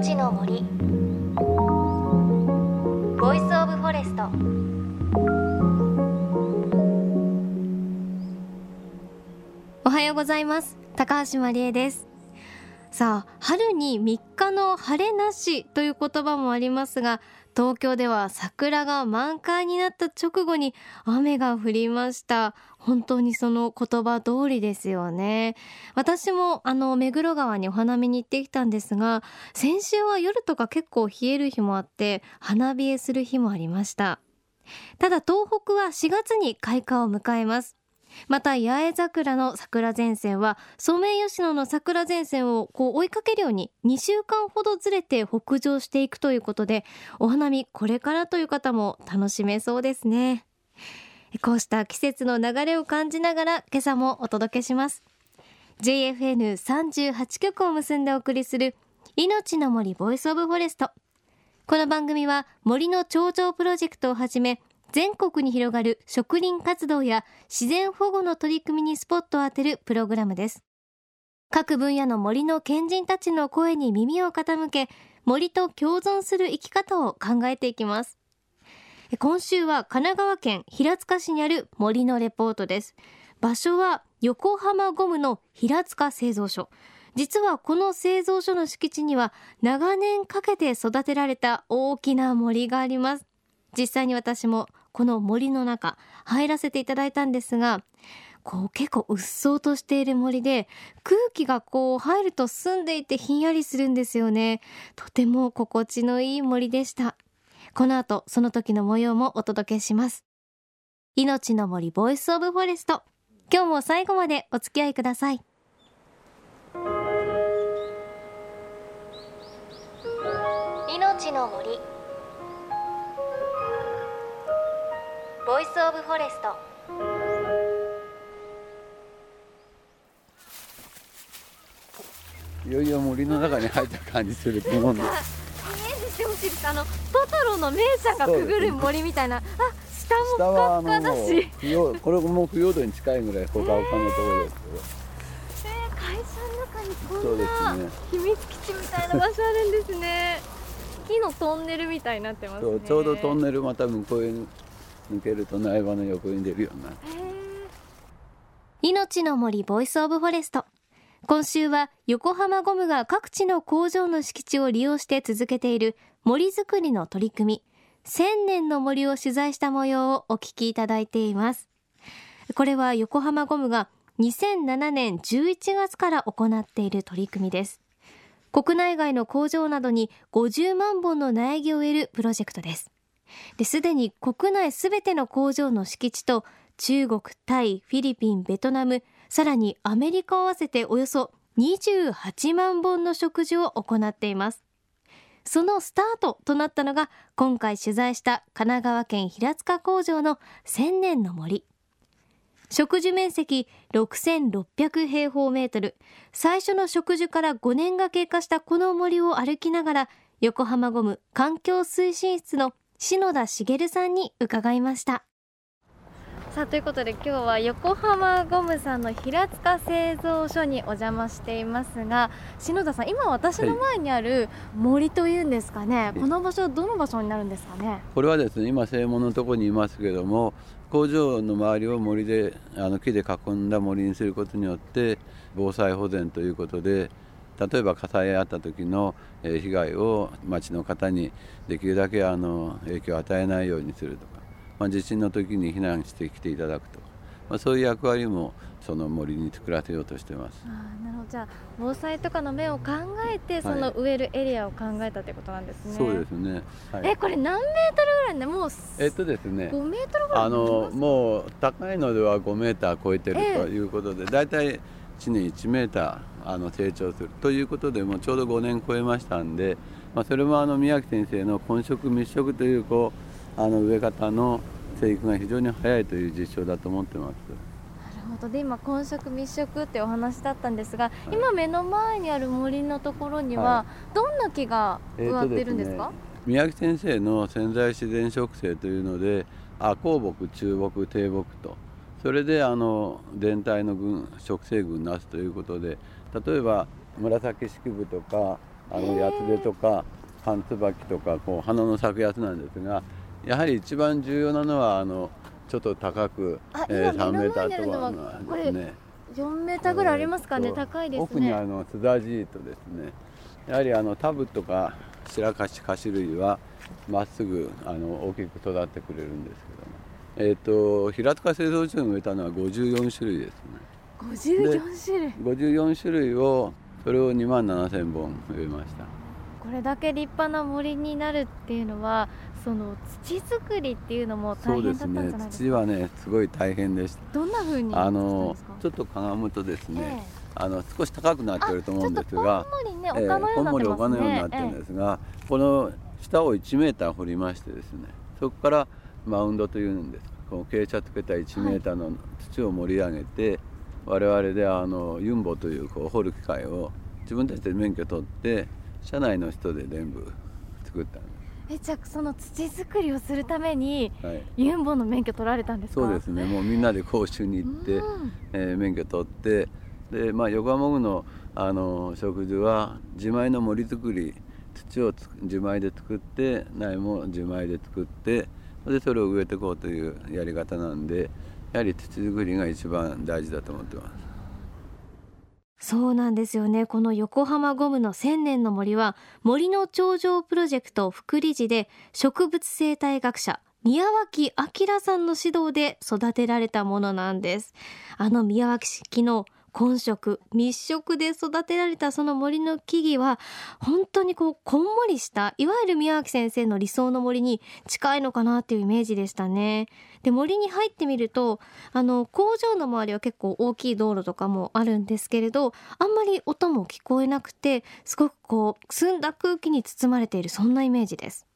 ちの森。 Voice of Forest。おはようございます。高橋真理恵です。さあ春に3日の晴れなしという言葉もありますが東京では桜が満開になった直後に雨が降りました。本当にその言葉通りですよね。私もあの目黒川にお花見に行ってきたんですが先週は夜とか結構冷える日もあって花冷えする日もありました。ただ東北は4月に開花を迎えます。また八重桜の桜前線はソメイヨシノの桜前線をこう追いかけるように2週間ほどずれて北上していくということでお花見これからという方も楽しめそうですね。こうした季節の流れを感じながら今朝もお届けします JFN38 曲を結んでお送りする命の森 Voice of Forest。この番組は森の長城プロジェクトをはじめ全国に広がる植林活動や自然保護の取り組みにスポットを当てるプログラムです。各分野の森の賢人たちの声に耳を傾け森と共存する生き方を考えていきます。今週は神奈川県平塚市にある森のレポートです。場所は横浜ゴムの平塚製造所。実はこの製造所の敷地には長年かけて育てられた大きな森があります。実際に私もこの森の中入らせていただいたんですがこう結構うっそうとしている森で空気がこう入ると澄んでいてひんやりするんですよね。とても心地のいい森でした。この後その時の模様もお届けします。命の森 Voice of Forest。今日も最後までお付き合いください。 Voice of Forest。いよいよ森の中に入った感じすると思うんですイメージしてほしいですあのトトロの名車がくぐる森みたいな、ね、あ下もふかふかだし。これも腐葉土に近いぐらいほかほかのところですけど、えー、会社の中にこんな秘密基地みたいな場所あるんですね。木のトンネルみたいになってます、ね、ちょうどトンネルまた向こうへ抜けると苗場の横に出るようになる。命の森 Voice of Forest 今週は横浜ゴムが各地の工場の敷地を利用して続けている森づくりの取り組み。千年の森を取材した模様をお聞きいただいています。これは横浜ゴムが2007年11月から行っている取り組みです。国内外の工場などに50万本の苗木を植えるプロジェクトです。ですでに国内すべての工場の敷地と中国、タイ、フィリピン、ベトナム、さらにアメリカを合わせておよそ28万本の植樹を行っています。そのスタートとなったのが今回取材した神奈川県平塚工場の千年の森。植樹面積6600平方メートル。最初の植樹から5年が経過したこの森を歩きながら横浜ゴム環境推進室の篠田茂さんに伺いました。さあということで今日は横浜ゴムさんの平塚製造所にお邪魔していますが篠田さん今私の前にある森というんですかね、はい、この場所どの場所になるんですかね？これはですね今正門のところにいますけども工場の周りを森であの木で囲んだ森にすることによって防災保全ということで例えば火災あった時の被害を町の方にできるだけあの影響を与えないようにするとか、まあ、地震の時に避難してきていただくとか、まあ、そういう役割もその森に作らせようとしてます。あなるほどじゃあ防災とかの面を考えてその植えるエリアを考えたということなんですね。そうですね。はい、えこれ何メートルぐらいでもうえっとですね5メートルぐらいあのもう高いのでは5メーター超えてるということで、えー、だいたい1年1メーターあの成長するということでもちょうど5年超えましたんで、まあ、それもあの宮城先生の混植密植というこうあの植え方の生育が非常に早いという実証だと思ってます。なるほど。で今混植密植ってお話だったんですが、はい、今目の前にある森のところには、はい、どんな木が植わってるんですか、えーすね、宮城先生の潜在自然植生というので赤香木中木低木とそれであの全体の群植生群なすということで例えば紫式部とかあのヤツデとか半椿とかこう花の咲くやつなんですがやはり一番重要なのはあのちょっと高く、えー、3メーターとかのですね。4メーターぐらいありますかね、えー、高いですね。奥にあのスダジーとですね。やはりあのタブとか白樫菓子類はまっすぐあの大きく育ってくれるんですけども、えーと、平塚製造所に植えたのは54種類ですね。54種類。54種類をそれを2万7千本植えました。これだけ立派な森になるっていうのはその土作りっていうのも大変だったんじゃないですか、ね、土はねすごい大変でした。どんな風にあのちょっとかがむとですね、えーあの少し高くなってると思うんですが、こんもりね、丘のようになって丘のようになってるんですが、えー、この下を1メーター掘りましてですね、そこからマウンドというんです。この傾斜つけた1メーターの土を盛り上げて、はい、我々であのユンボというこう掘る機械を自分たちで免許取って社内の人で全部作ったんです。えじゃあその土作りをするために、はい、ユンボの免許取られたんですか？そうですね。もうみんなで講習に行って、うん、えー、免許取ってで、まあ、横浜具のあの植樹は自前の森作り土を自前で作って苗も自前で作ってでそれを植えていこうというやり方なんでやはり土作りが一番大事だと思ってます。そうなんですよねこの横浜ゴムの千年の森は森の頂上プロジェクト副理事で植物生態学者宮脇明さんの指導で育てられたものなんですあの宮脇式の混植密植で育てられたその森の木々は本当にこうこんもりしたいわゆる宮脇先生の理想の森に近いのかなっていうイメージでしたね。で森に入ってみるとあの工場の周りは結構大きい道路とかもあるんですけれどあんまり音も聞こえなくてすごくこう澄んだ空気に包まれているそんなイメージです。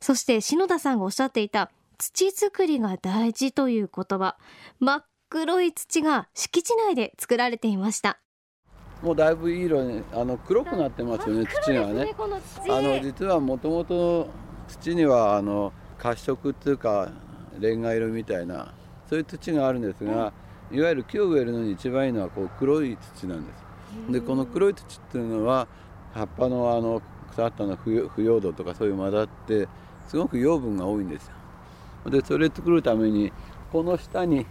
そして篠田さんがおっしゃっていた土作りが大事という言葉。真っ黒い土が敷地内で作られていました。もうだいぶいい色にあの黒くなってますよね土がね。あの実はもともと土にはあの褐色っていうかレンガ色みたいなそういう土があるんですが、うん、いわゆる木を植えるのに一番いいのはこう黒い土なんです。でこの黒い土っていうのは葉っぱのあの腐ったの腐葉土とかそういう混ざってすごく養分が多いんですよ。でそれ作るためにこの下に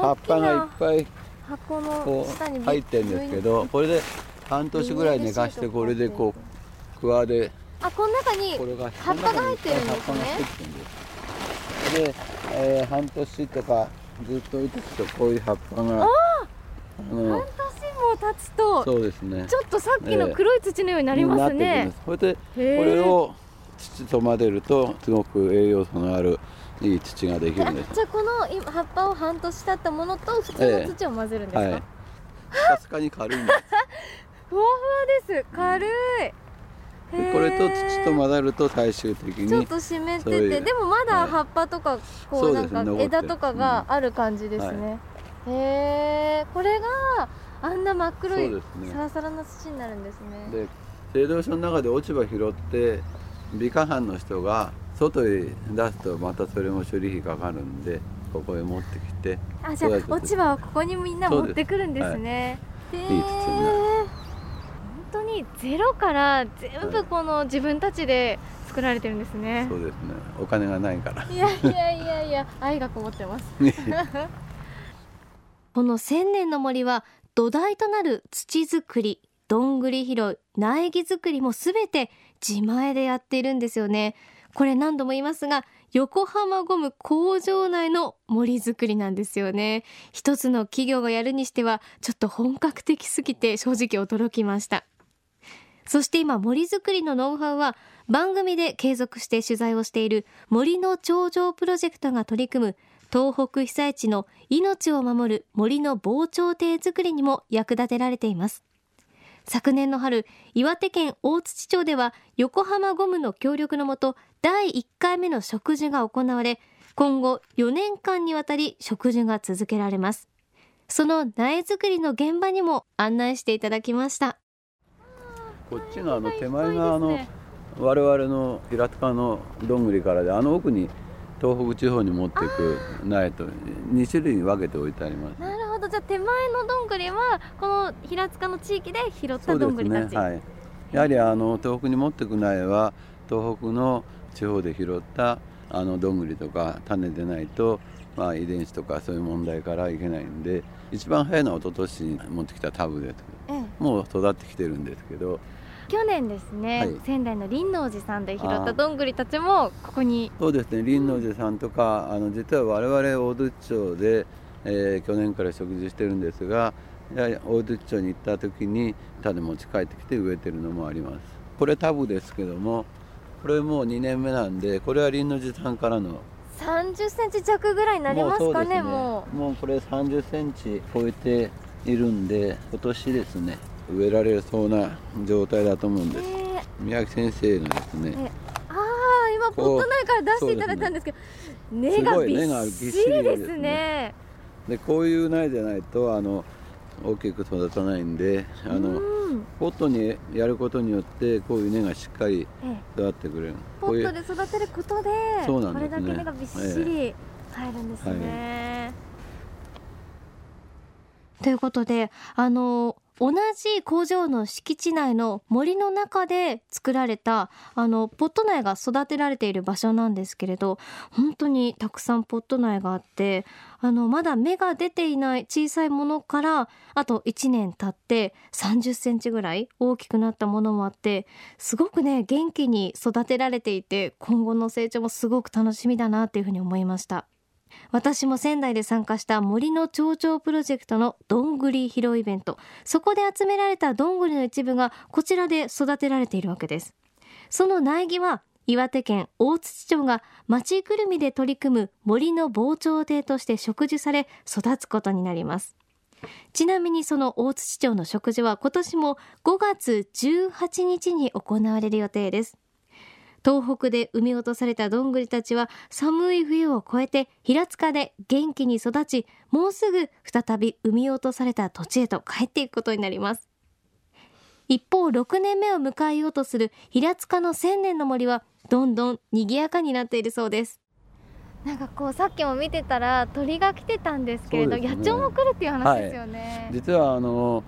葉っぱがいっぱい箱の下に入ってるんですけどこれで半年ぐらい寝かしてこれでこうクワであこの中に葉っぱが入ってるんですね。で、えー、半年とかずっと置いてくとこういう葉っぱがあ半年も経つとそうですね。ちょっとさっきの黒い土のようになりますね、えー、それでこれを土と混ぜるとすごく栄養素のあるいい土ができるんですじゃあこの今葉っぱを半年経ったものと普通の土を混ぜるんですか、ええ。はい、さすがに軽いんですふわふわです。軽い、でこれと土と混ざると最終的にちょっと湿っててでもまだ葉っぱとか、こうなんか枝とかがある感じですね、うんはい、へえこれがあんな真っ黒い、ね、サラサラな土になるんですね。で製造所の中で落ち葉拾って美化班の人が外へ出すとまたそれも処理費かかるんでここへ持ってきてあじゃあ落ち葉はここにみんな持ってくるんですね。はい、いい土になる本当にゼロから全部この自分たちで作られてるんですね、そうですね。お金がないから。いやいやいやいや 愛がこもってます。この千年の森は土台となる土作りどんぐり拾い苗木作りもすべて自前でやっているんですよねこれ何度も言いますが横浜ゴム工場内の森作りなんですよね。一つの企業がやるにしてはちょっと本格的すぎて正直驚きました。そして今森作りのノウハウは番組で継続して取材をしている森の頂上プロジェクトが取り組む東北被災地の命を守る森の防潮堤作りにも役立てられています。昨年の春岩手県大槌町では横浜ゴムの協力のもと第1回目の植樹が行われ今後4年間にわたり植樹が続けられます。その苗作りの現場にも案内していただきました。こっちのあの手前があの我々の平塚のどんぐりからであの奥に東北地方に持っていく苗と2種類に分けて置いてあります。じゃあ手前のどんぐりはこの平塚の地域で拾ったどんぐりたち、ねはい、やはりあの東北に持ってく苗は東北の地方で拾ったあのどんぐりとか種でないと、まあ、遺伝子とかそういう問題からいけないんで一番早いのは一昨年に持ってきたタブです、ええ、もう育ってきてるんですけど。去年ですね、はい、仙台の林王寺さんで拾ったどんぐりたちもここに。そうですね林王寺さんとかあの実は我々大津町で、えー、去年から食事してるんですが大津町に行った時に種持ち帰ってきて植えてるのもあります。これタブですけどもこれもう2年目なんでこれは林王寺さんからの30センチ弱ぐらいになりますかねもう、ね、もう。これ30センチ超えているんで今年ですね植えられそうな状態だと思うんです、えー、宮城先生のですねああ今ポット内から出していただいたんですけど根がびっしりですねでこういう苗じゃないとあの大きく育たないんであのポットにやることによってこういう根がしっかり育ってくれる、ええ、ポットで育てることでそうなんです、ね、これだけ根がびっしり入るんですね、はい、ということであの同じ工場の敷地内の森の中で作られたあのポット苗が育てられている場所なんですけれど本当にたくさんポット苗があってあのまだ芽が出ていない小さいものからあと1年経って30センチぐらい大きくなったものもあってすごくね元気に育てられていて今後の成長もすごく楽しみだなっていうふうに思いました。私も仙台で参加した森の町長プロジェクトのどんぐり拾いイベント。そこで集められたどんぐりの一部がこちらで育てられているわけです。その苗木は岩手県大槌町が町ぐるみで取り組む森の防潮堤として植樹され育つことになります。ちなみにその大槌町の植樹は今年も5月18日に行われる予定です。東北で産み落とされたどんぐりたちは寒い冬を越えて平塚で元気に育ちもうすぐ再び産み落とされた土地へと帰っていくことになります。一方6年目を迎えようとする平塚の千年の森はどんどん賑やかになっているそうです。なんかこうさっきも見てたら鳥が来てたんですけれど、ね、野鳥も来るっていう話ですよね、はい、実はあの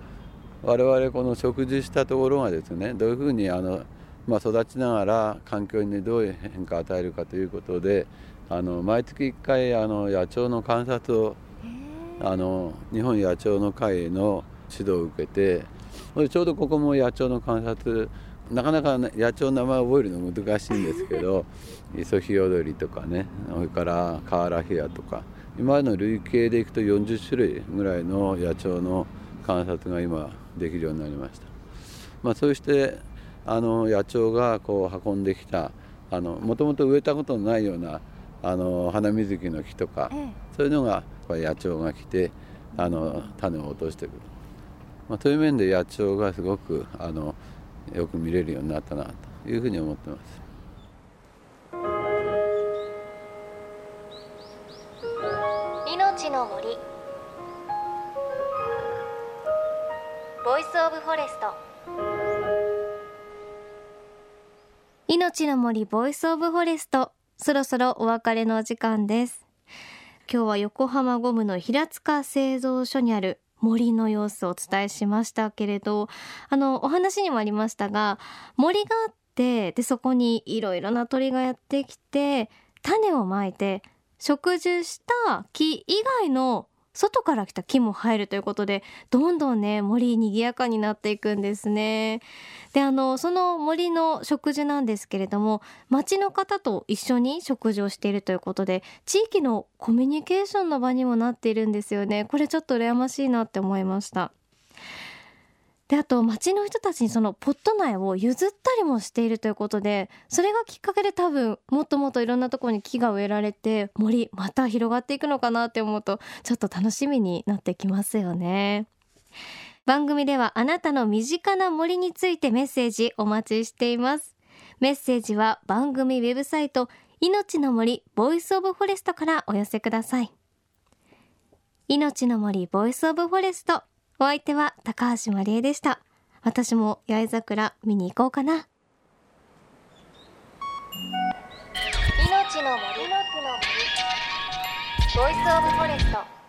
我々この食事したところがですねどういうふうにあのまあ、育ちながら環境にどういう変化を与えるかということであの毎月1回あの野鳥の観察をあの日本野鳥の会の指導を受けてちょうどここも野鳥の観察なかなか、ね、野鳥の名前を覚えるの難しいんですけどイソヒヨドリとかねそれからカーラヒアとか今の累計でいくと40種類ぐらいの野鳥の観察が今できるようになりました。まあ、そうしてあの野鳥がこう運んできたもともと植えたことのないようなあの花水木の木とか、ええ、そういうのが野鳥が来てあの種を落としてくる、まあ、という面で野鳥がすごくあのよく見れるようになったなというふうに思ってます。命の森 Voice of Forest。そろそろお別れのお時間です。今日は横浜ゴムの平塚製造所にある森の様子をお伝えしましたけれどあのお話にもありましたが森があってでそこにいろいろな鳥がやってきて種をまいて植樹した木以外の外から来た木も入るということでどんどんね森賑やかになっていくんですね。であのその森の食事なんですけれども町の方と一緒に食事をしているということで地域のコミュニケーションの場にもなっているんですよね。これちょっと羨ましいなって思いました。であと町の人たちにそのポット苗を譲ったりもしているということでそれがきっかけで多分もっともっといろんなところに木が植えられて森また広がっていくのかなって思うとちょっと楽しみになってきますよね。番組ではあなたの身近な森についてメッセージお待ちしていますメッセージは番組ウェブサイト命の森 Voice of Forest からお寄せください命の森 Voice of Forest お相手は高橋まりえでした。私も八重桜見に行こうかな。命の森。の森。ボイスオブフォレスト。